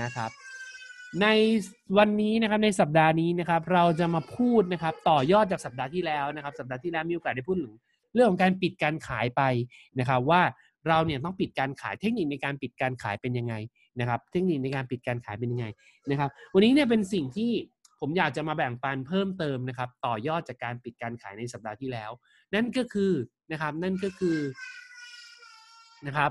นะครับ ในวันนี้นะครับในสัปดาห์นี้นะครับ เราจะมาพูดนะครับ ต่อยอดจากสัปดาห์ที่แล้วนะครับ สัปดาห์ที่แล้วมีโอกาสได้พูดถึงเรื่องของการปิดการขายไปนะครับ ว่าเราเนี่ยต้องปิดการขายเทคนิคในการปิดการขายเป็นยังไงนะครับ เทคนิคในการปิดการขายเป็นยังไงนะครับ วันนี้เนี่ยเป็นสิ่งที่ผมอยากจะมาแบ่งปันเพิ่มเติมนะครับ ต่อยอดจากการปิดการขายในสัปดาห์ที่แล้ว นั่นก็คือนะครับนั่นก็คือนะครับ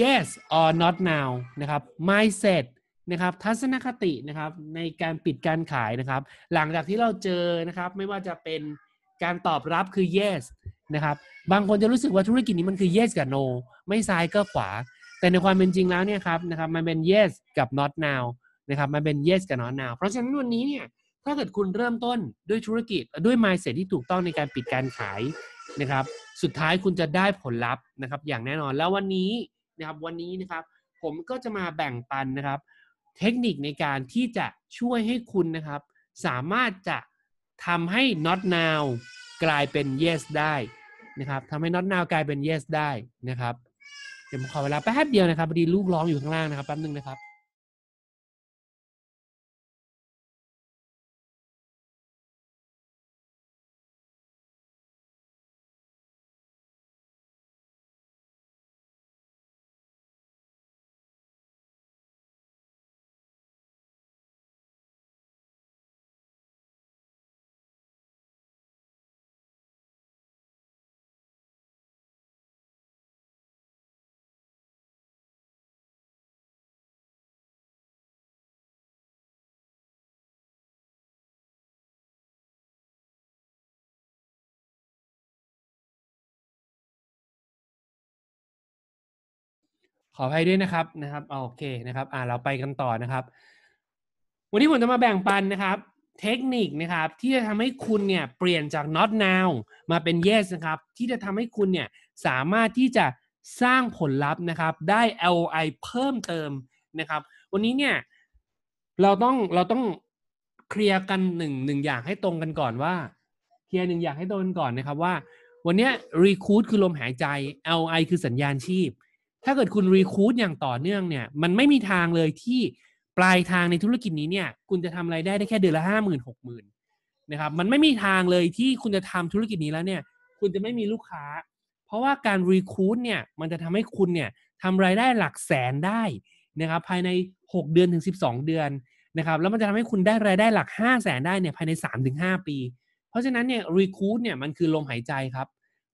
yes or not now นะครับ mindset นะครับทัศนคตินะครับในการปิดการขายนะครับ หลังจากที่เราเจอนะครับไม่ว่าจะเป็นการตอบรับคือ yes นะครับบางคนจะรู้สึกว่าธุรกิจนี้มันคือ yes กับ no ไม่ซ้ายก็ขวา แต่ในความเป็นจริงแล้วเนี่ยครับนะครับมันเป็น yes กับ not now นะครับมันเป็น yes กับ not now เพราะฉะนั้นวันนี้เนี่ยถ้าเกิดคุณเริ่มต้นด้วยธุรกิจด้วย mindset ที่ถูกต้องในการปิดการขายนะครับ สุดท้ายคุณจะได้ผลลัพธ์นะครับอย่างแน่นอนแล้ววันนี้ นะครับวันนี้นะครับ ผมก็จะมาแบ่งปันนะครับ เทคนิคในการที่จะช่วยให้คุณนะครับ สามารถจะทำให้ not now กลายเป็น yes ได้นะครับทำให้ not now กลายเป็น yes ได้นะครับ เดี๋ยวผมขอเวลาแป๊บเดียวนะครับพอดีลูกร้องอยู่ข้างล่างนะครับแป๊บนึงนะครับ ขออภัยด้วยนะครับนะครับโอเคนะครับ อ่าเราไปกันต่อนะครับ วันนี้ผมจะมาแบ่งปันนะครับ เทคนิคนะครับ ที่จะทำให้คุณเนี่ยเปลี่ยนจาก not now มาเป็น yes นะครับ ที่จะทำให้คุณเนี่ยสามารถที่จะสร้างผลลัพธ์นะครับ ได้ LOI เพิ่มเติมนะครับ วันนี้เนี่ยเราต้องเราต้องเคลียร์กันหนึ่งหนึ่งอย่างให้ตรงกันก่อนว่าเคลียร์หนึ่งอย่างให้ตรงกันก่อนนะครับว่า วันนี้ recruit คือลมหายใจ LI คือสัญญาณชีพ ถ้าเกิดคุณ recruit อย่างต่อเนื่องเนี่ย มันไม่มีทางเลยที่ปลายทางในธุรกิจนี้เนี่ย คุณจะทำไรายได้ได้แค่เดือนละห้าหมื่นหกหมื่นนะครับ มันไม่มีทางเลยที่คุณจะทำธุรกิจนี้แล้วเนี่ย คุณจะไม่มีลูกค้า เพราะว่าการ recruit เนี่ย มันจะทำให้คุณเนี่ยทำรายได้หลักแสนได้นะครับ ภายใน 6 เดือนถึง 12 เดือนนะครับ แล้วมันจะทำให้คุณได้รายได้หลัก 5 0 0แสนได้เนี่ยภายใน 3-5 ปี เพราะฉะนั้นเนี่ย recruit เนี่ยมันคือลมหายใจครับ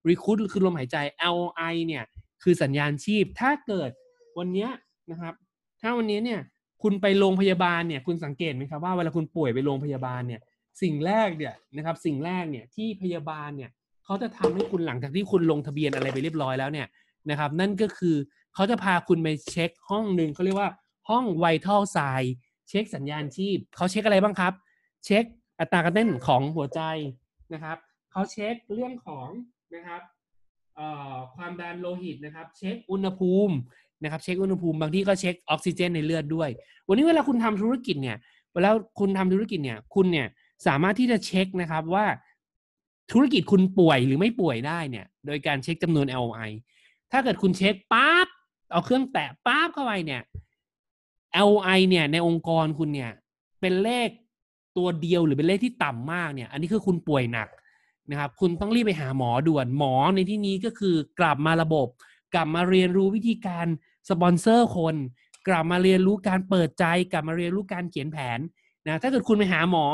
recruit คือลมหายใจ LI เนี่ย คือสัญญาณชีพ ถ้าเกิดวันนี้นะครับ ถ้าวันนี้เนี่ยคุณไปโรงพยาบาลเนี่ยคุณสังเกตไหมครับว่าเวลาคุณป่วยไปโรงพยาบาลเนี่ยสิ่งแรกเนี่ยนะครับสิ่งแรกเนี่ยที่พยาบาลเนี่ยเขาจะทำให้คุณหลังจากที่คุณลงทะเบียนอะไรไปเรียบร้อยแล้วเนี่ยนะครับ นั่นก็คือเขาจะพาคุณไปเช็คห้องหนึ่งเขาเรียกว่าห้อง vital sign เช็คสัญญาณชีพเขาเช็คอะไรบ้างครับ เช็คอัตราการเต้นของหัวใจนะครับเขาเช็คเรื่องของนะครับ ความดันโลหิตนะครับ เช็คอุณหภูมินะครับ เช็คอุณหภูมิบางทีก็เช็คออกซิเจนในเลือดด้วย วันนี้เวลาคุณทำธุรกิจเนี่ยเวลาคุณทำธุรกิจเนี่ย คุณเนี่ยสามารถที่จะเช็คนะครับว่าธุรกิจคุณป่วยหรือไม่ป่วยได้เนี่ย โดยการเช็คจำนวน LOI ถ้าเกิดคุณเช็คปั๊บเอาเครื่องแตะปั๊บเข้าไปเนี่ย LOI เนี่ยในองค์กรคุณเนี่ยเป็นเลขตัวเดียวหรือเป็นเลขที่ต่ำมากเนี่ย อันนี้คือคุณป่วยหนัก นะครับคุณต้องรีบไปหาหมอด่วนหมอในที่นี้ก็คือกลับมาระบบ กลับมาเรียนรู้วิธีการสปอนเซอร์คน กลับมาเรียนรู้การเปิดใจ กลับมาเรียนรู้การเขียนแผนนะถ้าเกิดคุณไปหาหมอ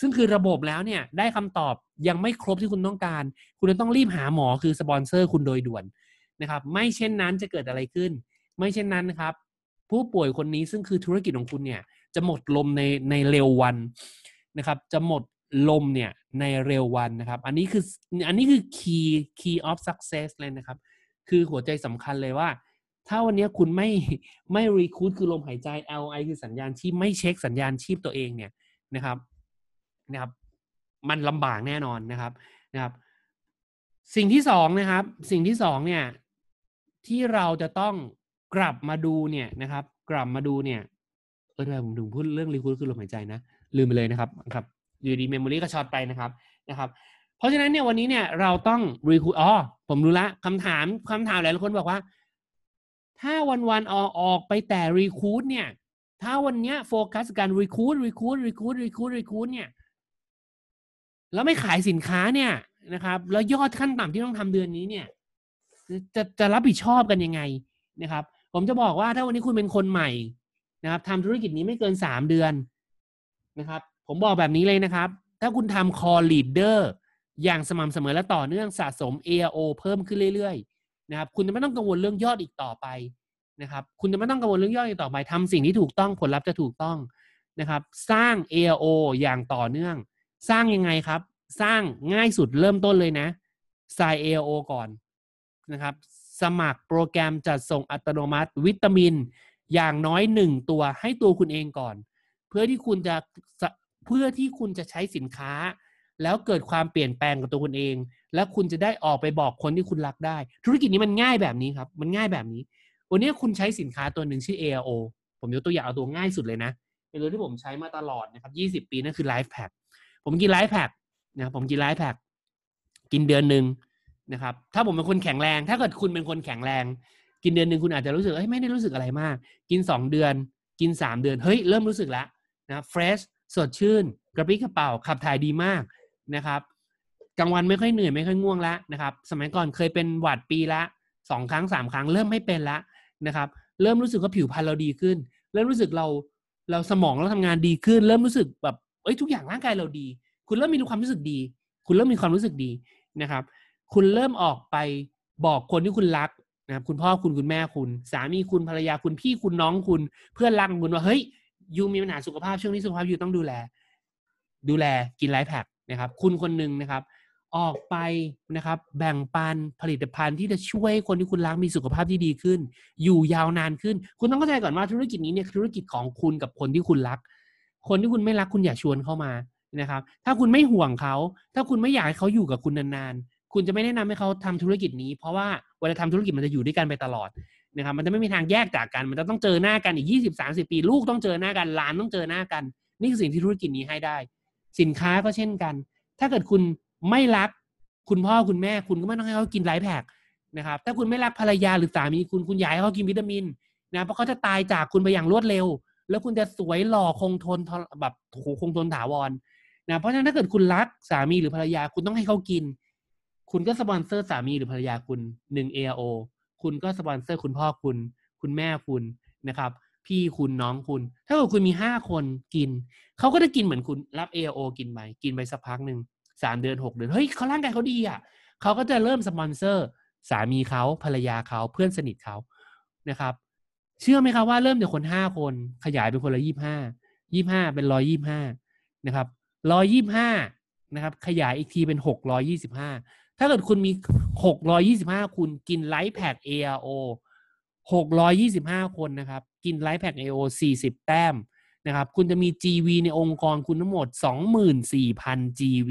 ซึ่งคือระบบแล้วเนี่ยได้คำตอบยังไม่ครบที่คุณต้องการ คุณจะต้องรีบหาหมอคือสปอนเซอร์คุณโดยด่วนนะครับ ไม่เช่นนั้นจะเกิดอะไรขึ้น ไม่เช่นนั้นนะครับ ผู้ป่วยคนนี้ซึ่งคือธุรกิจของคุณเนี่ยจะหมดลมในในเร็ววันนะครับ จะหมด ลมเนี่ยในเร็ววันนะครับ อันนี้คืออันนี้คือ key key of success เลยนะครับ คือหัวใจสำคัญเลยว่า ถ้าวันนี้คุณไม่ไม่ recruit คือลมหายใจ LI คือสัญญาณชีพไม่เช็คสัญญาณชีพตัวเองเนี่ยนะครับนะครับ มันลำบากแน่นอนนะครับนะครับ สิ่งที่สองนะครับ สิ่งที่สองเนี่ยที่เราจะต้องกลับมาดูเนี่ยนะครับ กลับมาดูเนี่ยเออทำไมผมถึงพูดเรื่อง recruit คือลมหายใจนะลืมไปเลยนะครับครับ อยู่ดี memory ก็ short ไปนะครับนะครับ เพราะฉะนั้นเนี่ยวันนี้เนี่ยเราต้อง recruit อ๋อผมรู้ละคำถามคำถามหลายคนบอกว่า ถ้าวันวันออกออกไปแต่ recruit เนี่ย ถ้าวันเนี้ยโฟกัสการรีคูดรีคูดรีคูดรีคูดรีคูดเนี่ยแล้วไม่ขายสินค้าเนี่ยนะครับ แล้วยอดขั้นต่ำที่ต้องทำเดือนนี้เนี่ย จะจะรับผิดชอบกันยังไงนะครับ ผมจะบอกว่าถ้าวันนี้คุณเป็นคนใหม่นะครับทำธุรกิจนี้ไม่เกินสามเดือนนะครับ ผมบอกแบบนี้เลยนะครับ ถ้าคุณทำ call leader อย่างสม่ำเสมอและต่อเนื่องสะสม AO เพิ่มขึ้นเรื่อยๆนะครับ คุณจะไม่ต้องกังวลเรื่องยอดอีกต่อไปนะครับ คุณจะไม่ต้องกังวลเรื่องยอดอีกต่อไปทำสิ่งที่ถูกต้องผลลัพธ์จะถูกต้องนะครับ สร้าง AO อย่างต่อเนื่อง สร้างยังไงครับ สร้างง่ายสุดเริ่มต้นเลยนะใส่ AO ก่อนนะครับ สมัครโปรแกรมจัดส่งอัตโนมัติ วิตามิน อย่างน้อยหนึ่งตัวให้ตัวคุณเองก่อน เพื่อที่คุณจะ เพื่อที่คุณจะใช้สินค้า แล้วเกิดความเปลี่ยนแปลงกับตัวคุณเอง และคุณจะได้ออกไปบอกคนที่คุณรักได้ ธุรกิจนี้มันง่ายแบบนี้ครับ มันง่ายแบบนี้ วันนี้คุณใช้สินค้าตัวหนึ่งชื่อ ARO ผมยกตัวอย่างเอาตัวง่ายสุดเลยนะเป็นตัวที่ผมใช้มาตลอดนะครับ20 ปีนั่นคือ Life Pack ผมกิน Life Pack นะผมกิน Life Pack กินเดือนหนึ่งนะครับ ถ้าผมเป็นคนแข็งแรง ถ้าเกิดคุณเป็นคนแข็งแรง กินเดือนหนึ่งคุณอาจจะรู้สึกเฮ้ยไม่ได้รู้สึกอะไรมาก กิน 2 เดือน กิน 3 เดือน เฮ้ย เริ่มรู้สึกแล้วนะเฟรช สดชื่น กระปรี้กระเป๋าขับถ่ายดีมากนะครับกลางวันไม่ค่อยเหนื่อยไม่ค่อยง่วงแล้วนะครับ สมัยก่อนเคยเป็นหวัดปีละสองครั้งสามครั้งเริ่มไม่เป็นล้วนะครับ เริ่มรู้สึกว่าผิวพรรณเราดีขึ้น เริ่มรู้สึกเราเราสมองเราทำงานดีขึ้น เริ่มรู้สึกแบบเอ้ยทุกอย่างร่างกายเราดี คุณเริ่มมีความรู้สึกดี คุณเริ่มมีความรู้สึกดีนะครับ คุณเริ่มออกไปบอกคนที่คุณรักนะครับคุณพ่อคุณคุณแม่คุณ สามีคุณภรรยาคุณพี่คุณน้องคุณ เพื่อนรักคุณว่าเฮ้ย ยูมีปัญหาสุขภาพช่วงนี้สุขภาพยูต้องดูแล ดูแลกินไลฟ์แพคนะครับ คุณคนหนึ่งนะครับ ออกไปนะครับ แบ่งปันผลิตภัณฑ์ที่จะช่วยคนที่คุณรักมีสุขภาพที่ดีขึ้น อยู่ยาวนานขึ้น คุณต้องเข้าใจก่อนว่าธุรกิจนี้เนี่ยธุรกิจของคุณกับคนที่คุณรัก คนที่คุณไม่รักคุณอย่าชวนเข้ามานะครับ ถ้าคุณไม่ห่วงเขา ถ้าคุณไม่อยากให้เขาอยู่กับคุณนานๆคุณจะไม่แนะนำให้เขาทำธุรกิจนี้ เพราะว่าเวลาทำธุรกิจมันจะอยู่ด้วยกันไปตลอด นะครับมันจะไม่มีทางแยกจากกัน มันจะต้องเจอหน้ากันอีกยี่สิบสาสิปี ลูกต้องเจอหน้ากันหลานต้องเจอหน้ากัน นี่คือสิ่งที่ธุรกิจนี้ให้ได้ สินค้าก็เช่นกัน ถ้าเกิดคุณไม่รักคุณพ่อคุณแม่คุณก็ไม่ต้องให้เขากินไลฟ์แพคนะครับถ้าคุณไม่รักภรรยาหรือสามีคุณคุณอยากให้เขากินวิตามินนะเพราะเขาจะตายจากคุณไปอย่างรวดเร็ว แล้วคุณจะสวยหล่อคงทนแบบโหคงทนถาวรนะเพราะฉะนั้นถ้าเกิดคุณรักสามีหรือภรรยาคุณต้องให้เขากิน คุณก็สปอนเซอร์สามีหรือภรรยาคุณหนึ่ง AO คุณก็สปอนเซอร์คุณพ่อคุณ คุณแม่คุณนะครับ พี่คุณน้องคุณ ถ้าเกิดคุณมีห้าคนกิน เขาก็จะกินเหมือนคุณรับ AO กินไปกินไปสักพักหนึ่งสามเดือนหกเดือนเฮ้ยเขาร่างกายเขาดีอะเขาก็จะเริ่มสปอนเซอร์สามีเขาภรรยาเขาเพื่อนสนิทเขานะครับ เชื่อไหมครับว่าเริ่มจากคนห้าคนขยายเป็นคนละยี่ห้ายี่ห้าเป็นร้อยยี่ห้านะครับร้อยยี่ห้านะครับ ขยายอีกทีเป็นหกร้อยี่สิบห้า ถ้าเกิดคุณมีหกร้อยี่สิบห้าคุณกินไลฟ์แพค ARO หกร้อยี่สิบห้าคนนะครับ กินไลฟ์แพค AO สี่สิบแต้มนะครับ คุณจะมี GV ในองค์กรคุณทั้งหมดสองหมื่นสี่พัน GV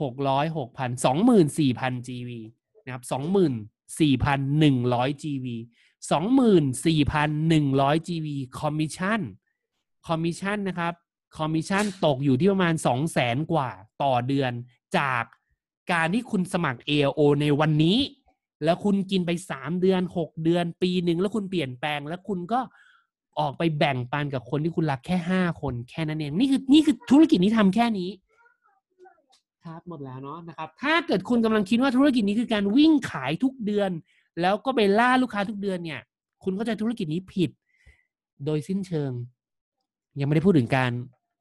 หกร้อยหกพันสองหมื่นสี่พัน GV นะครับสองหมื่นสี่พันหนึ่งร้อย GV สองหมื่นสี่พันหนึ่งร้อย GV คอมมิชชั่นคอมมิชชั่นนะครับคอมมิชชั่นตกอยู่ที่ประมาณสองแสนกว่าต่อเดือนจาก การที่คุณสมัคร AO ในวันนี้ แล้วคุณกินไปสามเดือนหกเดือน ปีหนึ่งแล้วคุณเปลี่ยนแปลง แล้วคุณก็ออกไปแบ่งปันกับคนที่คุณรักแค่ห้าคนแค่นั้นเองนี่คือนี่คือธุรกิจนี้ทำแค่นี้ ครับหมดแล้วเนาะนะครับ ถ้าเกิดคุณกำลังคิดว่าธุรกิจนี้คือการวิ่งขายทุกเดือน แล้วก็ไปล่าลูกค้าทุกเดือนเนี่ย คุณก็จะธุรกิจนี้ผิด โดยสิ้นเชิง ยังไม่ได้พูดถึงการ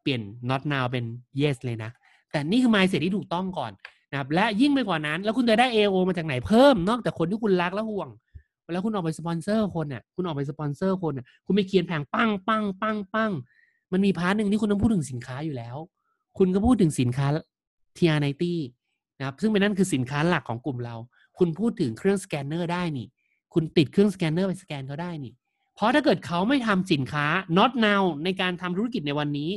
เปลี่ยน not now เป็น yes เลยนะ แต่นี่คือ mindset ที่ถูกต้องก่อน นะครับและยิ่งไปกว่านั้น แล้วคุณจะได้ AO มาจากไหนเพิ่มนอกจากคนที่คุณรักและห่วงแล้วคุณออกไปสปอนเซอร์คนเนี่ยคุณออกไปสปอนเซอร์คนเนี่ยคุณไปเขียนแผนปังปังปังปังมันมี part หนึ่งที่คุณต้องพูดถึงสินค้าอยู่แล้ว คุณก็พูดถึงสินค้า TR90 นะครับซึ่งเป็นนั่นคือสินค้าหลักของกลุ่มเรา คุณพูดถึงเครื่องสแกนเนอร์ได้นี่ คุณติดเครื่องสแกนเนอร์ไปสแกนเขาได้นี่เพราะถ้าเกิดเขาไม่ทำสินค้า not now ในการทำธุรกิจในวันนี้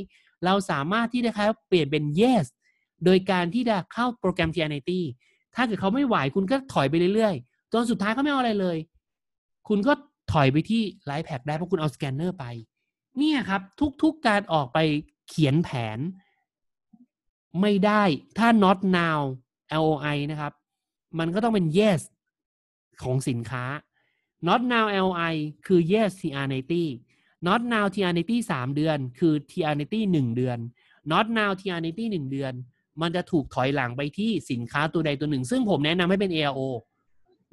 เราสามารถที่จะเปลี่ยนเป็น yes โดยการที่จะเข้าโปรแกรม TR90 ถ้าเกิดเขาไม่ไหวคุณก็ถอยไปเรื่อยๆ จนสุดท้ายเขาไม่เอาอะไรเลย คุณก็ถอยไปที่ LifePak ได้เพราะคุณเอาสแกนเนอร์ไป เนี่ยครับ ทุกๆการออกไปเขียนแผน ไม่ได้ถ้า not now LOI นะครับ มันก็ต้องเป็น yes ของสินค้า not now LOI คือ yes tr90 not now tr90 สามเดือน คือ tr90 หนึ่งเดือน not now tr90 หนึ่งเดือน มันจะถูกถอยหลังไปที่สินค้าตัวใดตัวหนึ่ง ซึ่งผมแนะนำให้เป็น ARO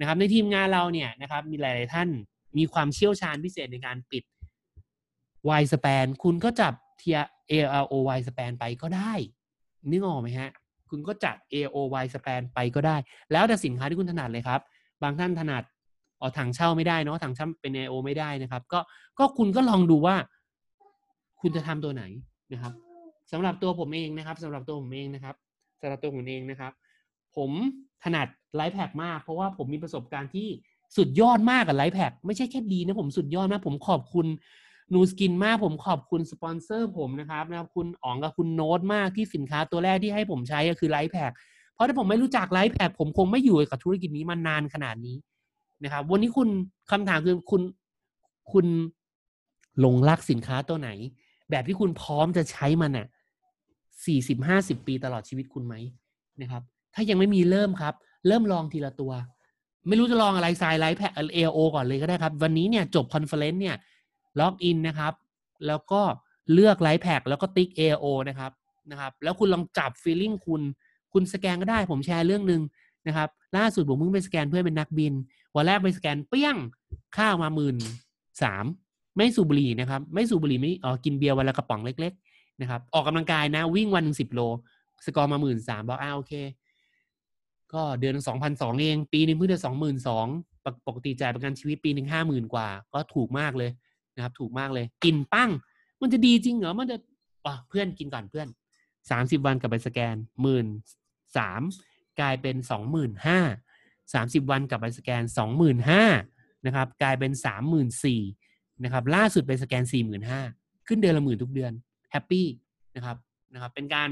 นะครับ ในทีมงานเราเนี่ยนะครับมีหลาย ๆ ท่านมีความเชี่ยวชาญพิเศษในการปิด Y span คุณก็จับเทีย ARO Y span ไปก็ได้นึกออกไหมฮะ คุณก็จัด AOY span ไปก็ได้ แล้วแต่สินค้าที่คุณถนัดเลยครับ บางท่านถนัดอ๋อถังเช่าไม่ได้เนาะถังเช่าเป็น AO ไม่ได้นะครับ ก็ก็คุณก็ลองดูว่า คุณจะทำตัวไหนนะครับ สำหรับตัวผมเองนะครับสำหรับตัวผมเองนะครับสำหรับตัวผมเองนะครับ ผมถนัดไลฟ์แพคมาก เพราะว่าผมมีประสบการณ์ที่สุดยอดมากกับ LifePak ไม่ใช่แค่ดีนะผมสุดยอดมากผมขอบคุณ Nu Skin มากผมขอบคุณสปอนเซอร์ผมนะครับนะครับคุณอ๋องกับคุณโน้ตมากที่สินค้าตัวแรกที่ให้ผมใช้ก็คือ LifePak เพราะถ้าผมไม่รู้จัก LifePak ผมคงไม่อยู่กับธุรกิจนี้มานานขนาดนี้นะครับ วันนี้คุณคำถามคือคุณคุณหลงรักสินค้าตัวไหน แบบที่คุณพร้อมจะใช้มันอะ สี่สิบห้าสิบปีตลอดชีวิตคุณไหมนะครับ ถ้ายังไม่มีเริ่มครับ เริ่มลองทีละตัว ไม่รู้จะลองอะไรไซ LifePak AO ก่อนเลยก็ได้ครับ วันนี้เนี่ยจบ conference เนี่ย login นะครับ แล้วก็เลือก LifePak แล้วก็ติ๊ก AO นะครับนะครับ แล้วคุณลองจับ feeling คุณ คุณสแกนก็ได้ผมแชร์เรื่องหนึ่งนะครับ ล่าสุดผมเพิ่งไปสแกนเพื่อนเป็นนักบิน วันแรกไปสแกนเปี้ยงค่าวมาหมื่นสามไม่สูบบุหรี่นะครับ ไม่สูบบุหรี่ไม่อ๋อกินเบียร์วันละกระป๋องเล็ก นะครับ ออกกำลังกายนะวิ่งวันหนึ่งสิบโล สกอร์มาหมื่นสามบอกอ้าโอเค ก็เดือนสองพันสองเอง ปีนึงเพิ่งได้สองหมื่นสองปกติจ่ายประกันชีวิตปีหนึ่งห้าหมื่นกว่า ก็ถูกมากเลยนะครับ ถูกมากเลย กินปั้ง มันจะดีจริงเหรอมันจะเพื่อนกินก่อนเพื่อนสามสิบวันกลับไปสแกนหมื่นสามกลายเป็นสองหมื่นห้าสามสิบวันกลับไปสแกนสองหมื่นห้านะครับ กลายเป็นสามหมื่นสี่นะครับ ล่าสุดไปสแกนสี่หมื่นห้าขึ้นเดือนละหมื่นทุกเดือน happy นะครับนะครับ เป็นการ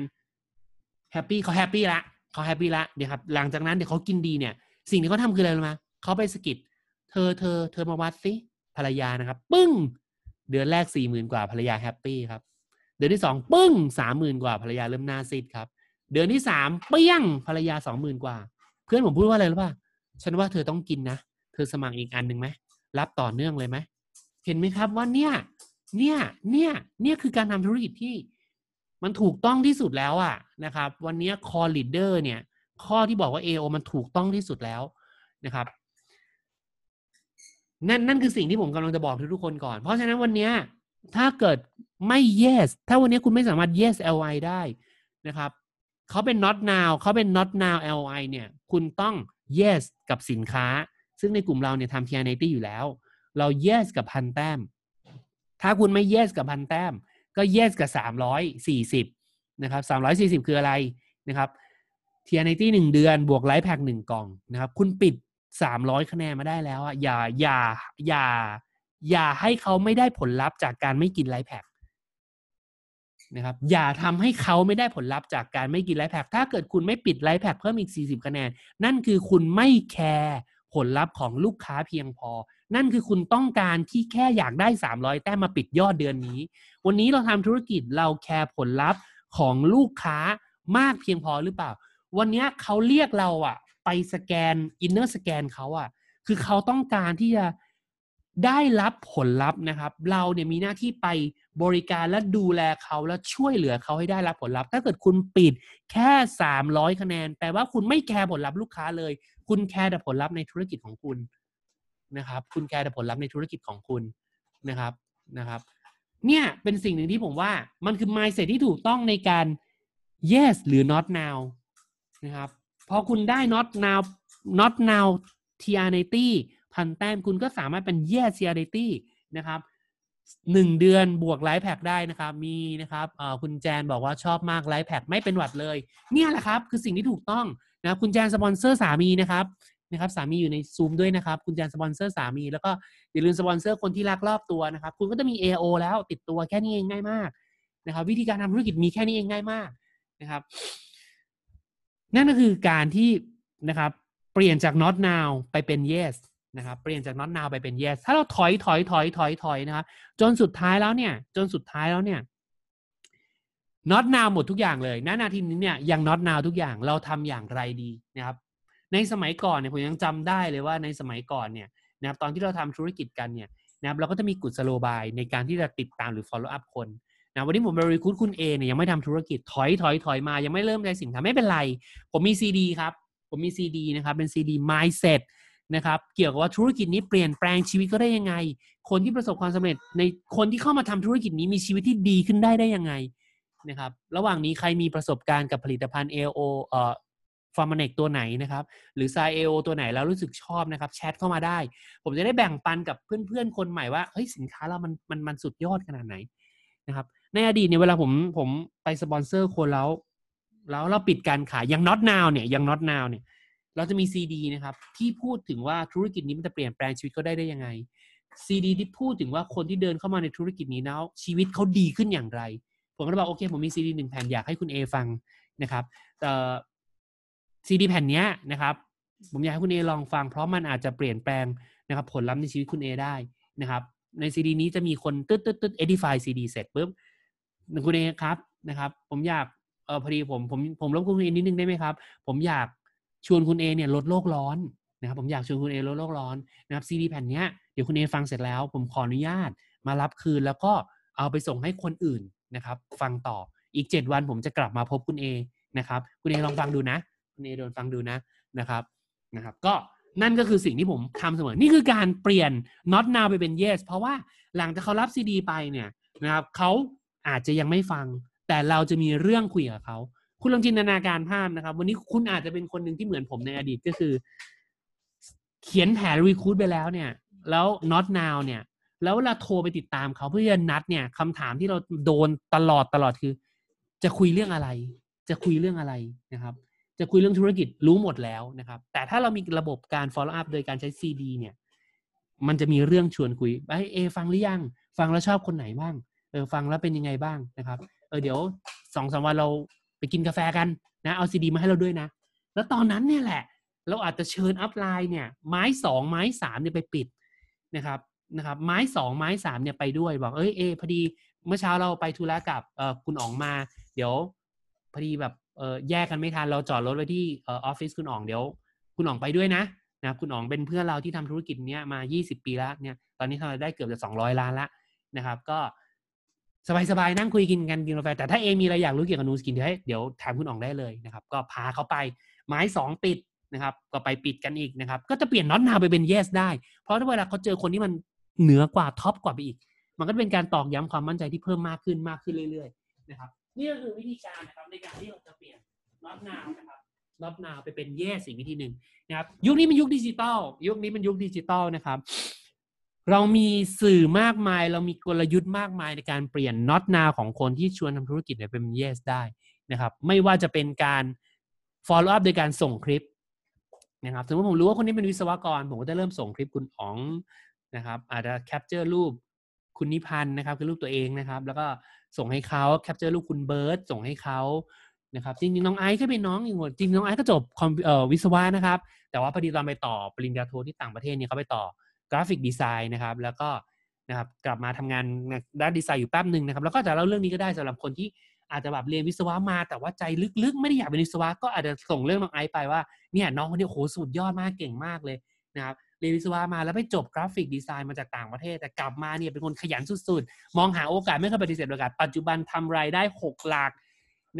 happy เขา happy ละเขา happy ละเดี๋ยวครับหลังจากนั้นเดี๋ยวเขากินดีเนี่ย สิ่งที่เขาทำคืออะไรรู้ไหมเขาไปสะกิดเธอเธอเธอมาวัดสิภรรยานะครับ ปึ้ง เดือนแรกสี่หมื่นกว่าภรรยา happy ครับเดือนที่สองปึ้งสามหมื่นกว่าภรรยาเริ่มหน้าซีดครับ เดือนที่สามเปี้ยงภรรยาสองหมื่นกว่า เพื่อนผมพูดว่าอะไรรู้ป่ะฉันว่าเธอต้องกินนะ เธอสมัครอีกอันหนึ่งไหมรับต่อเนื่องเลยไหมเห็นไหมครับว่าเนี่ย เนี่ย เนี่ย เนี่ยคือการทำธุรกิจที่มันถูกต้องที่สุดแล้วอะนะครับ วันนี้ core leader เนี่ย ข้อที่บอกว่า AO มันถูกต้องที่สุดแล้วนะครับ นั่นนั่นคือสิ่งที่ผมกำลังจะบอกทุกคนก่อน เพราะฉะนั้นวันนี้ถ้าเกิดไม่ yes ถ้าวันนี้คุณไม่สามารถ yes ly ได้นะครับเขาเป็น not now เขาเป็น not now ly เนี่ย คุณต้อง yes กับสินค้า ซึ่งในกลุ่มเราเนี่ยทำ t n อยู่แล้ว เรา yes กับพันแต้ม ถ้าคุณไม่ yes กับพันแต้ม ก็ yes กับสามร้อยสี่สิบนะครับสามร้อยสี่สิบคืออะไรนะครับ t n หนึ่งเดือนบวกไลฟ์แพ็กหนึ่งกล่องนะครับคุณปิดสามร้อยคะแนนมาได้แล้วอะอย่าอย่าอย่า อย่าให้เขาไม่ได้ผลลัพธ์จากการไม่กินไลฟ์แพ็กนะครับอย่าทำให้เขาไม่ได้ผลลัพธ์จากการไม่กิน LifePak ถ้าเกิดคุณไม่ปิด LifePak เพิ่มอีก 40 คะแนน นั่นคือคุณไม่แคร์ ผลลัพธ์ของลูกค้าเพียงพอ นั่นคือคุณต้องการที่แค่อยากได้ 300 แต้มมาปิดยอดเดือนนี้ วันนี้เราทำธุรกิจเราแคร์ผลลัพธ์ของลูกค้ามากเพียงพอหรือเปล่า วันนี้เขาเรียกเราอะไปสแกน inner scan เขาอะคือเขาต้องการที่จะได้รับผลลัพธ์นะครับ เราเนี่ยมีหน้าที่ไปบริการและดูแลเขาและช่วยเหลือเขาให้ได้รับผลลัพธ์ ถ้าเกิดคุณปิดแค่สามร้อยคะแนน แปลว่าคุณไม่แคร์ผลลัพธ์ลูกค้าเลย คุณแคร์แต่ผลลัพธ์ในธุรกิจของคุณนะครับ คุณแคร์แต่ผลลัพธ์ในธุรกิจของคุณนะครับนะครับ เนี่ยเป็นสิ่งหนึ่งที่ผมว่ามันคือ mindset ที่ถูกต้องในการ yes หรือ not now นะครับพอคุณได้ not now not now TRNT พันแต้มคุณก็สามารถเป็น yes TR90 นะครับ หนึ่งเดือนบวก LifePak ได้นะครับ มีนะครับคุณแจนบอกว่าชอบมาก LifePak ไม่เป็นหวัดเลย เนี่ยแหละครับ คือสิ่งที่ถูกต้องนะค,คุณแจนสปอนเซอร์สามีนะครับนะครับสามีอยู่ในซูมด้วยนะครับ คุณแจนสปอนเซอร์สามี แล้วก็อย่าลืมสปอนเซอร์คนที่รักรอบตัวนะครับ คุณก็จะมี AO แล้วติดตัวแค่นี้เองง่ายมากนะครับ วิธีการทำธุรกิจมีแค่นี้เองง่ายมากนะครับ นั่นก็คือการที่นะครับ เปลี่ยนจาก not now ไปเป็น yes นะครับเปลี่ยนจาก not now ไปเป็น yes ถ้าเราถอยถอยถอยถอยถอยนะครับจนสุดท้ายแล้วเนี่ย จนสุดท้ายแล้วเนี่ย not now หมดทุกอย่างเลยณนาทีนี้เนี่ยยัง not now ทุกอย่างเราทำอย่างไรดีนะครับ ในสมัยก่อนเนี่ยผมยังจำได้เลยว่าในสมัยก่อนเนี่ยนะครับตอนที่เราทำธุรกิจกันเนี่ยนะครับเราก็จะมีกุศโลบายในการที่จะติดตามหรือ follow up คนนะวันนี้ผมไป recruit คุณเอเนี่ยยังไม่ทำธุรกิจถอยถอยถอยมายังไม่เริ่มใช้สินค้าไม่เป็นไร ผมมีซีดีครับ ผมมีซีดีนะครับเป็นซีดี mindset นะครับเกี่ยวกับว่าธุรกิจนี้เปลี่ยนแปลงชีวิตก็ได้ยังไง คนที่ประสบความสำเร็จในคนที่เข้ามาทำธุรกิจนี้มีชีวิตที่ดีขึ้นได้ได้ยังไงนะครับระหว่างนี้ใครมีประสบการณ์กับผลิตภัณฑ์ AO เอ่อ Pharmanex ตัวไหนนะครับ หรือ s i เอตัวไหนแล้วรู้สึกชอบนะครับ แชทเข้ามาได้ ผมจะได้แบ่งปันกับเพื่อนๆ คนใหม่ว่าเฮ้ยสินค้าเรามันมันมันสุดยอดขนาดไหนนะครับ ในอดีตเนี่ยเวลาผมผมไปสปอนเซอร์คนแล้ว แล้วเราปิดการขายยัง not now เนี่ยยัง not now เนี่ย เราจะมีซีดีนะครับ ที่พูดถึงว่าธุรกิจนี้มันจะเปลี่ยนแปลงชีวิตเขาได้ได้ยังไงซีดีที่พูดถึงว่าคนที่เดินเข้ามาในธุรกิจนี้แล้วชีวิตเขาดีขึ้นอย่างไร ผมก็บอกโอเค ผมมีซีดีหนึ่งแผ่นอยากให้คุณเอฟังนะครับแต่ซีดีแผ่นนี้นะครับ ผมอยากให้คุณเอลองฟัง เพราะมันอาจจะเปลี่ยนแปลงนะครับ ผลลัพธ์ในชีวิตคุณเอได้นะครับ ในซีดีนี้จะมีคนตึ๊ดตึ๊ดตึ๊ด edify ซีดีเสร็จปุ๊บคุณเอครับนะครับ ผมอยากเออพอดีผมผมผมรบกวนคุณเอนิดนึงได้ไหมครับ ผมอยาก ชวนคุณเอเนี่ยลดโลกร้อนนะครับผมอยากชวนคุณเอลดโลกร้อนนะครับซีดีแผ่นนี้เดี๋ยวคุณเอฟังเสร็จแล้ว ผมขออนุญาตมารับคืน แล้วก็เอาไปส่งให้คนอื่นนะครับ ฟังต่ออีก 7 วันผมจะกลับมาพบคุณเอนะครับคุณเอลองฟังดูนะ คุณเอโดนฟังดูนะนะครับนะครับ ก็นั่นก็คือสิ่งที่ผมทำเสมอ นี่คือการเปลี่ยน not now ไปเป็น yes เพราะว่าหลังจากเขารับซีดีไปเนี่ยนะครับเขาอาจจะยังไม่ฟัง แต่เราจะมีเรื่องคุยกับเขา คุณลองจินตนาการภาพนะครับ วันนี้คุณอาจจะเป็นคนหนึ่งที่เหมือนผมในอดีตก็คือ เขียนแผนรีคูดไปแล้วเนี่ย แล้ว not now เนี่ย แล้วเราโทรไปติดตามเขาเพื่อจะนัดเนี่ยคำถามที่เราโดนตลอดตลอดคือ จะคุยเรื่องอะไร จะคุยเรื่องอะไรนะครับ จะคุยเรื่องธุรกิจรู้หมดแล้วนะครับ แต่ถ้าเรามีระบบการ follow up โดยการใช้ CD เนี่ย มันจะมีเรื่องชวนคุยไอเอ ฟังหรือยัง ฟังแล้วชอบคนไหนบ้างเออฟังแล้วเป็นยังไงบ้างนะครับ เออเดี๋ยวสองสามวันเรา ไปกินกาแฟกันนะเอาซีดีมาให้เราด้วยนะ แล้วตอนนั้นเนี่ยแหละ เราอาจจะเชิญอัพไลน์เนี่ยไม้สองไม้สามเนี่ยไปปิดนะครับนะครับไม้สองไม้สามเนี่ยไปด้วยบอกเอ้ยเอพอดีเมื่อเช้าเราไปธุระกับเออคุณอ๋องมา เดี๋ยวพอดีแบบเออแยกกันไม่ทันเราจอดรถไว้ที่เออฟฟิศคุณอ๋องเดี๋ยว คุณอ๋องไปด้วยนะนะคุณอ๋องเป็นเพื่อนเราที่ทำธุรกิจเนี้ยมา 20 ปีแล้วเนี่ยตอนนี้ทำได้เกือบจะ200 ล้านละนะครับ ก็ สบายๆนั่งคุยกินกันกินกาแฟแต่ถ้าเองมีอะไรอยากรู้เกี่ยวกับนูสกินเดี๋ยวให้เดี๋ยวถามคุณอ๋องได้เลยนะครับ ก็พาเขาไปไม้สองปิดนะครับ ก็ไปปิดกันอีกนะครับ ก็จะเปลี่ยนน็อตนาไปเป็น yes ได้ เพราะถ้าเวลาเขาเจอคนที่มันเหนือกว่าท็อปกว่าไปอีก มันก็เป็นการตอกย้ำความมั่นใจที่เพิ่มมากขึ้นมากขึ้นเรื่อยๆนะครับนี่ก็คือวิธีการนะครับในการที่เราจะเปลี่ยน not now นะครับ not now ไปเป็น yes อีกวิธีหนึ่งนะครับ ยุคนี้เป็นยุคดิจิตอลยุคนี้เป็นยุคดิจิตอลนะครับ เรามีสื่อมากมาย เรามีกลยุทธ์มากมายในการเปลี่ยน not now ของคนที่ชวนทำธุรกิจเนี่ยเป็น yes ได้นะครับไม่ว่าจะเป็นการ follow up โดยการส่งคลิปนะครับสมมติผมรู้ว่าคนนี้เป็นวิศวกร ผมก็จะเริ่มส่งคลิปคุณอ๋องนะครับ อาจจะ capture รูปคุณนิพันธ์นะครับคือรูปตัวเองนะครับ แล้วก็ส่งให้เขา capture รูปคุณเบิร์ตส่งให้เขานะครับจริงๆน้องไอซ์ก็เป็นน้องอีกหมดจริงน้องไอซ์ก็จบคอมวิศวะนะครับ แต่ว่าพอดีตอนไปต่อปริญญาโทที่ต่างประเทศเนี่ยเขาไปต่อ กราฟิกดีไซน์นะครับ แล้วก็นะครับกลับมาทำงานด้านดีไซน์อยู่แป๊บหนึ่งนะครับ แล้วก็จะเล่าเรื่องนี้ก็ได้สำหรับคนที่อาจจะแบบเรียนวิศวะมา แต่ว่าใจลึกๆ ไม่ได้อยากเป็นวิศวะก็อาจจะส่งเรื่องน้องไอซ์ไปว่าเนี่ยน้องคนนี้โหสุดยอดมากเก่งมากเลยนะครับเรียนวิศวะมาแล้วไปจบกราฟิกดีไซน์มาจากต่างประเทศ แต่กลับมาเนี่ยเป็นคนขยันสุดๆ มองหาโอกาสไม่เคยปฏิเสธโอกาส ปัจจุบันทำรายได้หกหลัก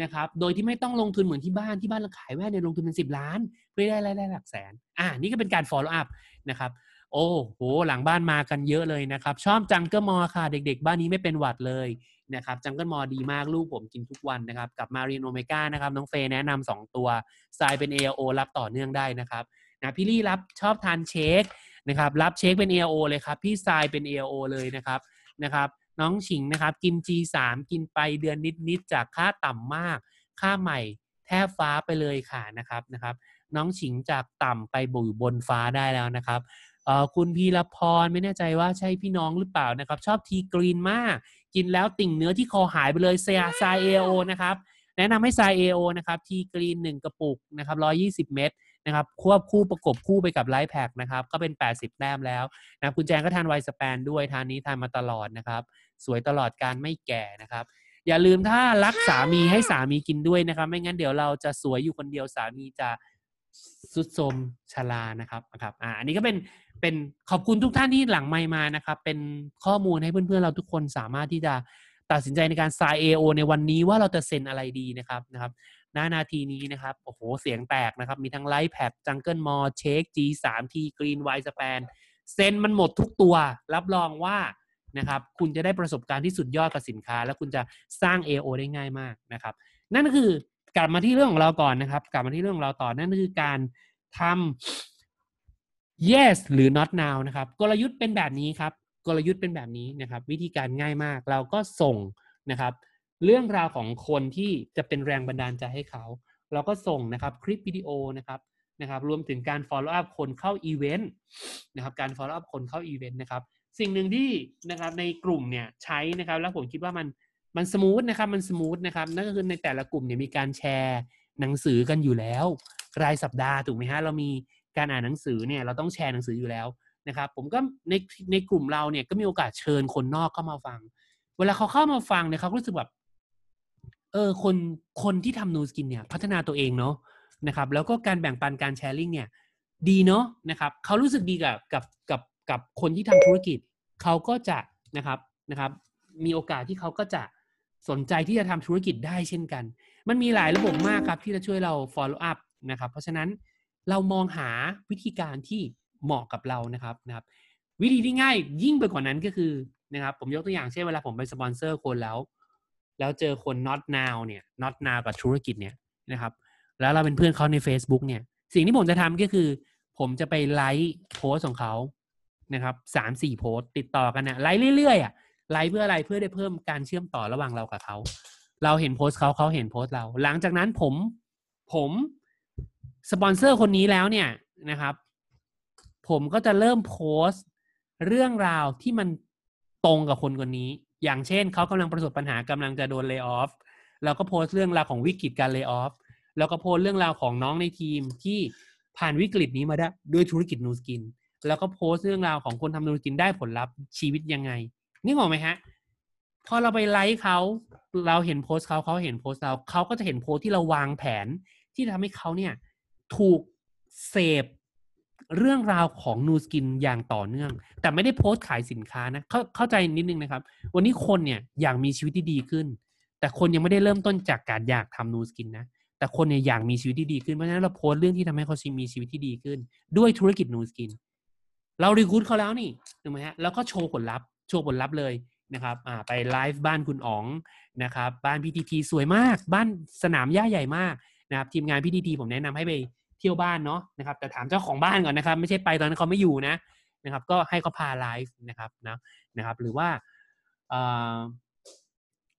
นะครับ โดยที่ไม่ต้องลงทุนเหมือนที่บ้านที่บ้านเราขายแว่นเนี่ยลงทุนเป็นสิบล้านเพื่อได้รายได้หลักแสน อ่านี่ก็เป็นการ follow up นะครับ โอ้โหหลังบ้านมากันเยอะเลยนะครับ ชอบจังเกิลมอค่ะ เด็ก ๆ บ้านนี้ไม่เป็นหวัดเลยนะครับ Jungamals ดีมากลูกผมกินทุกวันนะครับ กับ Marine Omega นะครับน้องเฟยแนะนำสองตัวทรายเป็น AO รับต่อเนื่องได้นะครับนะพี่ลี่รับชอบทาน shake นะครับรับ shake เป็น AO เลยครับ พี่ทรายเป็น AO เลยนะครับนะครับ น้องฉิงนะครับกิน G3 กินไปเดือนนิดๆจากค่าต่ำมาก ค่าใหม่แทบฟ้าไปเลยค่ะนะครับนะครับ น้องฉิงจากต่ำไปบุยบนฟ้าได้แล้วนะครับ คุณพีรพรไม่แน่ใจว่าใช่พี่น้องหรือเปล่านะครับ ชอบทีกรีนมาก กินแล้วติ่งเนื้อที่คอหายไปเลยเซียซายเอโอนะครับ แนะนำให้ซายเอโอนะครับ ทีกรีนหนึ่งกระปุกนะครับร้อยี่สิบเม็ดนะครับควบคู่ประกบคู่ไปกับไลฟ์แพคนะครับก็เป็น 80 แต้มแล้วนะคุณแจงก็ทานไวสแปนด้วยทานนี้ทานมาตลอดนะครับ สวยตลอดการไม่แก่นะครับ อย่าลืมถ้ารักสามีให้สามีกินด้วยนะครับ ไม่งั้นเดี๋ยวเราจะสวยอยู่คนเดียวสามีจะ สุดโทมชรานะครับนะครับอ่าอันนี้ก็เป็นเป็นขอบคุณทุกท่านที่หลังไมมานะครับ เป็นข้อมูลให้เพื่อนๆเราทุกคนสามารถที่จะตัดสินใจในการ sign AO ในวันนี้ว่าเราจะเซ็นอะไรดีนะครับนะครับณนาทีนี้นะครับ โอ้โห เสียงแตกนะครับ มีทั้งไลฟ์แพดจังเกิลมอเช็ค G3T Green Y Span เซ็นมันหมดทุกตัว รับรองว่านะครับคุณจะได้ประสบการณ์ที่สุดยอดกับสินค้า แล้วคุณจะสร้าง AO ได้ง่ายมากนะครับ นั่นก็คือ กลับมาที่เรื่องของเราก่อนนะครับ กลับมาที่เรื่องของเราต่อนั่นคือการทำ yes หรือ not now นะครับ กลยุทธ์เป็นแบบนี้ครับ กลยุทธ์เป็นแบบนี้นะครับ วิธีการง่ายมากเราก็ส่งนะครับ เรื่องราวของคนที่จะเป็นแรงบันดาลใจให้เขา เราก็ส่งนะครับคลิปวิดีโอนะครับนะครับรวมถึงการ follow up คนเข้าอีเวนต์นะครับการ follow up คนเข้าอีเวนต์นะครับ สิ่งหนึ่งที่นะครับในกลุ่มเนี่ยใช้นะครับ แล้วผมคิดว่ามัน มัน smooth นะครับมัน smooth นะครับนั่นก็คือในแต่ละกลุ่มเนี่ยมีการแชร์หนังสือกันอยู่แล้ว รายสัปดาห์ถูกไหมฮะเรามีการอ่านหนังสือเนี่ยเราต้องแชร์หนังสืออยู่แล้วนะครับ ผมก็ในในกลุ่มเราเนี่ยก็มีโอกาสเชิญคนนอกเข้ามาฟัง เวลาเขาเข้ามาฟังเนี่ยเขารู้สึกแบบเออคนคนที่ทำ Nu Skin เนี่ยพัฒนาตัวเองเนาะนะครับ แล้วก็การแบ่งปันการ sharing เนี่ย ดีเนาะนะครับเขารู้สึกดีกับกับกับกับคนที่ทำธุรกิจเขาก็จะนะครับนะครับ มีโอกาสที่เขาก็จะ สนใจที่จะทำธุรกิจได้เช่นกัน มันมีหลายระบบมากครับที่จะช่วยเรา follow up นะครับ เพราะฉะนั้นเรามองหาวิธีการที่เหมาะกับเรานะครับนะครับ วิธีที่ง่ายยิ่งไปกว่านั้นก็คือนะครับ ผมยกตัวอย่างเช่นเวลาผมไปสปอนเซอร์คนแล้ว แล้วเจอคน not now เนี่ย not now กับธุรกิจเนี่ยนะครับ แล้วเราเป็นเพื่อนเขาใน Facebook เนี่ย สิ่งที่ผมจะทำก็คือ ผมจะไปไลค์โพสของเขานะครับสามสี่โพสติดต่อกันนะไลค์เรื่อยๆอะ ไลค์เพื่ออะไรเพื่อได้เพิ่มการเชื่อมต่อระหว่างเรากับเขาเราเห็นโพสเขาเขาเห็นโพสเรา หลังจากนั้นผมผมสปอนเซอร์คนนี้แล้วเนี่ยนะครับ ผมก็จะเริ่มโพสต์เรื่องราวที่มันตรงกับคนคนนี้ อย่างเช่นเขากำลังประสบปัญหากำลังจะโดน lay off เราก็โพสต์เรื่องราวของวิกฤตการ lay offแล้วก็โพสต์เรื่องราวของน้องในทีมที่ผ่านวิกฤตนี้มาได้ด้วยธุรกิจ Nu Skin แล้วก็โพสต์เรื่องราวของคนทำ Nu Skin ได้ผลลัพธ์ชีวิตยังไง นี่งงไหมฮะ พอเราไปไลค์เขาเราเห็นโพสต์เขาเขาเห็นโพสต์เราเขาก็จะเห็นโพสต์ที่เราวางแผน ที่ทำให้เขาเนี่ยถูกเสพเรื่องราวของ Nu Skin อย่างต่อเนื่อง แต่ไม่ได้โพสต์ขายสินค้านะเข้าเข้าใจนิดนึงนะครับ วันนี้คนเนี่ยอยากมีชีวิตที่ดีขึ้น แต่คนยังไม่ได้เริ่มต้นจากการอยากทำ Nu Skin นะแต่คนเนี่ยอยากมีชีวิตที่ดีขึ้นเพราะฉะนั้นเราโพสต์เรื่องที่ทำให้เขามีชีวิตที่ดีขึ้น ด้วยธุรกิจ Nu Skin เรา recruit เขาแล้วนี่ถูกไหมฮะแล้วก็โชว์ผลลัพธ์ โชว์ผลลัพธ์เลยนะครับอ่าไปไลฟ์บ้านคุณอ๋องนะครับบ้านพีทีทีสวยมาก บ้านสนามหญ้าใหญ่มากนะครับทีมงานพีทีทีผมแนะนำให้ไปเที่ยวบ้านเนาะนะครับแต่ถามเจ้าของบ้านก่อนนะครับ ไม่ใช่ไปตอนนั้นเขาไม่อยู่นะนะครับ ก็ให้เขาพาไลฟ์นะครับนะนะครับ หรือว่า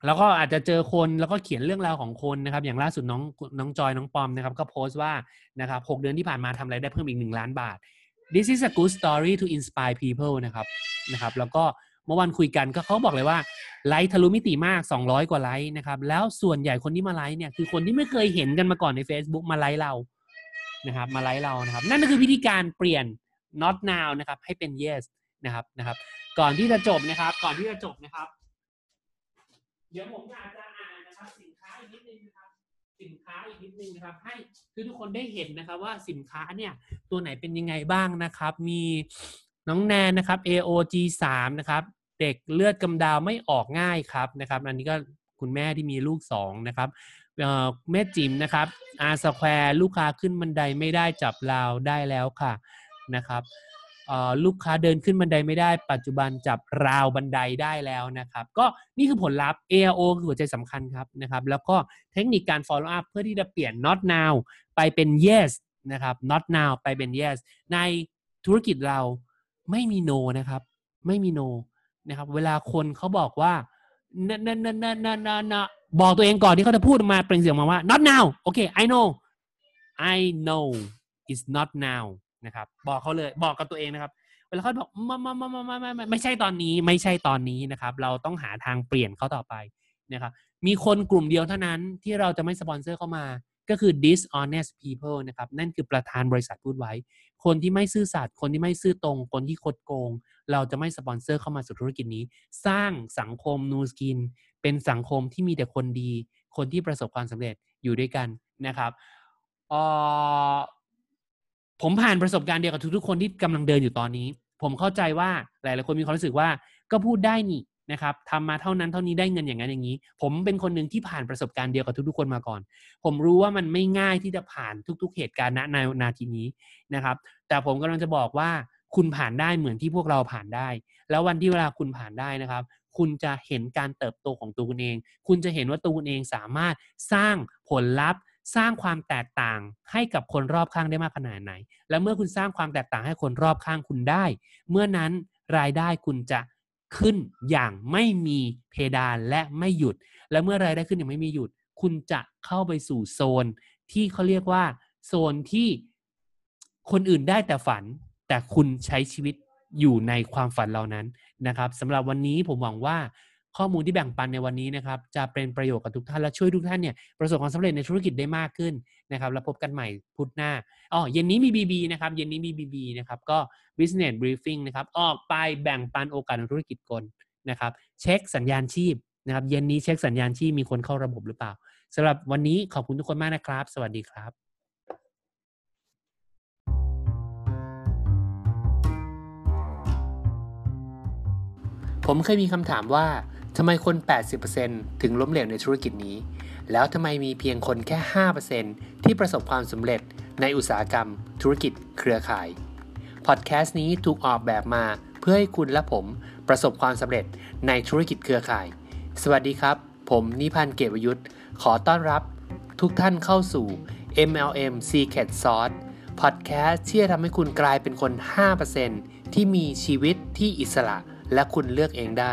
แล้วก็อาจจะเจอคนแล้วก็เขียนเรื่องราวของคนนะครับ อย่างล่าสุดน้องน้องจอยน้องปอมนะครับก็โพสต์ว่านะครับหกเดือนที่ผ่านมาทำอะไรได้เพิ่มอีกหนึ่งล้านบาท this is a good story to inspire people นะครับนะครับ แล้วก็ เมื่อวันคุยกันก็เขาบอกเลยว่าไลค์ทะลุมิติมาก 200 กว่าไลค์นะครับ แล้วส่วนใหญ่คนที่มาไลค์เนี่ยคือคนที่ไม่เคยเห็นกันมาก่อนใน Facebook มาไลค์เรานะครับ มาไลค์เรานะครับ นั่นก็คือวิธีการเปลี่ยน not now นะครับ ให้เป็น yes นะครับนะครับ ก่อนที่จะจบนะครับ ก่อนที่จะจบนะครับ เดี๋ยวผมอาจจะอ่านนะครับสินค้าอีกนิดนึงนะครับ สินค้าอีกนิดนึงนะครับ ให้คือทุกคนได้เห็นนะครับว่าสินค้าเนี่ยตัวไหนเป็นยังไงบ้างนะครับ มี น้องแนนนะครับ AOG 3นะครับเด็กเลือดกำดาวไม่ออกง่ายครับนะครับ อันนี้ก็คุณแม่ที่มีลูกสองนะครับแม่จิมนะครับอาสแควร์ลูกค้าขึ้นบันไดไม่ได้จับราวได้แล้วค่ะนะครับลูกค้าเดินขึ้นบันไดไม่ได้ ปัจจุบันจับราวบันไดได้แล้วนะครับ ก็นี่คือผลลัพธ์ ARO คือหัวใจสำคัญครับนะครับ แล้วก็เทคนิคการ follow up เพื่อที่จะเปลี่ยน not now ไปเป็น yes นะครับ not now ไปเป็น yes ในธุรกิจเรา ไม่มี no นะครับ ไม่มี no นะครับ เวลาคนเขาบอกว่านะนะนะนะนะนะนะบอกตัวเองก่อนที่เขาจะพูดมาเปล่งเสียงมาว่า not now โอเค I know I know it's not now นะครับ บอกเขาเลยบอกกับตัวเองนะครับ เวลาเขาบอกม่ไม่ไม่ไม่ไม่ไม่ไม่ใช่ตอนนี้ ไม่ใช่ตอนนี้นะครับ เราต้องหาทางเปลี่ยนเขาต่อไปนะครับ มีคนกลุ่มเดียวเท่านั้นที่เราจะไม่สปอนเซอร์เข้ามา ก็คือ dishonest people นะครับ นั่นคือประธานบริษัทพูดไว้ คนที่ไม่ซื่อสัตย์คนที่ไม่ซื่อตรง คนที่คดโกง เราจะไม่สปอนเซอร์เข้ามาสู่ธุรกิจนี้ สร้างสังคมนูสกิน เป็นสังคมที่มีแต่คนดี คนที่ประสบความสำเร็จอยู่ด้วยกันนะครับผมผ่านประสบการณ์เดียวกับทุกๆคนที่กำลังเดินอยู่ตอนนี้ ผมเข้าใจว่าหลายๆคนมีความรู้สึกว่าก็พูดได้นี่ นะครับทำมาเท่านั้นเท่านี้ได้เงินอย่างนั้นอย่างนี้ ผมเป็นคนหนึ่งที่ผ่านประสบการณ์เดียวกับทุกๆคนมาก่อน ผมรู้ว่ามันไม่ง่ายที่จะผ่านทุก ๆ เหตุการณ์ณในนาทีนี้นะครับ แต่ผมกำลังจะบอกว่าคุณผ่านได้เหมือนที่พวกเราผ่านได้ แล้ววันที่เวลาคุณผ่านได้นะครับ คุณจะเห็นการเติบโตของตัวคุณเอง คุณจะเห็นว่าตัวคุณเองสามารถสร้างผลลัพธ์ สร้างความแตกต่างให้กับคนรอบข้างได้มากขนาดไหน และเมื่อคุณสร้างความแตกต่างให้คนรอบข้างคุณได้ เมื่อนั้นรายได้คุณจะ ขึ้นอย่างไม่มีเพดานและไม่หยุด และเมื่อรายได้ขึ้นอย่างไม่มีหยุด คุณจะเข้าไปสู่โซนที่เขาเรียกว่า โซนที่คนอื่นได้แต่ฝัน แต่คุณใช้ชีวิตอยู่ในความฝันเหล่านั้นนะครับสำหรับวันนี้ผมหวังว่า ข้อมูลที่แบ่งปันในวันนี้นะครับ จะเป็นประโยชน์กับทุกท่าน และช่วยทุกท่านเนี่ยประสบความสำเร็จในธุรกิจได้มากขึ้นนะครับ แล้วพบกันใหม่พุธหน้าอ๋อเย็นนี้มี BB นะครับ เย็นนี้มี BB นะครับ ก็ business briefing นะครับ ออกไปแบ่งปันโอกาสในธุรกิจกลนะครับ เช็คสัญญาณชีพนะครับ เย็นนี้เช็คสัญญาณชีพมีคนเข้าระบบหรือเปล่าสำหรับวันนี้ขอบคุณทุกคนมากนะครับ สวัสดีครับผมเคยมีคำถามว่า ทำไมคน 80%ถึงล้มเหลวในธุรกิจนี้ แล้วทำไมมีเพียงคนแค่ 5%ที่ประสบความสำเร็จในอุตสาหกรรม ธุรกิจเครือข่าย พอดแคสต์นี้ถูกออกแบบมาเพื่อให้คุณและผมประสบความสำเร็จในธุรกิจเครือข่าย สวัสดีครับ ผมนิพันธ์เกตวยุทธ์ ขอต้อนรับทุกท่านเข้าสู่ MLM Secret Sauce พอดแคสต์ที่จะทำให้คุณกลายเป็นคน 5%ที่มีชีวิตที่อิสระและคุณเลือกเองได้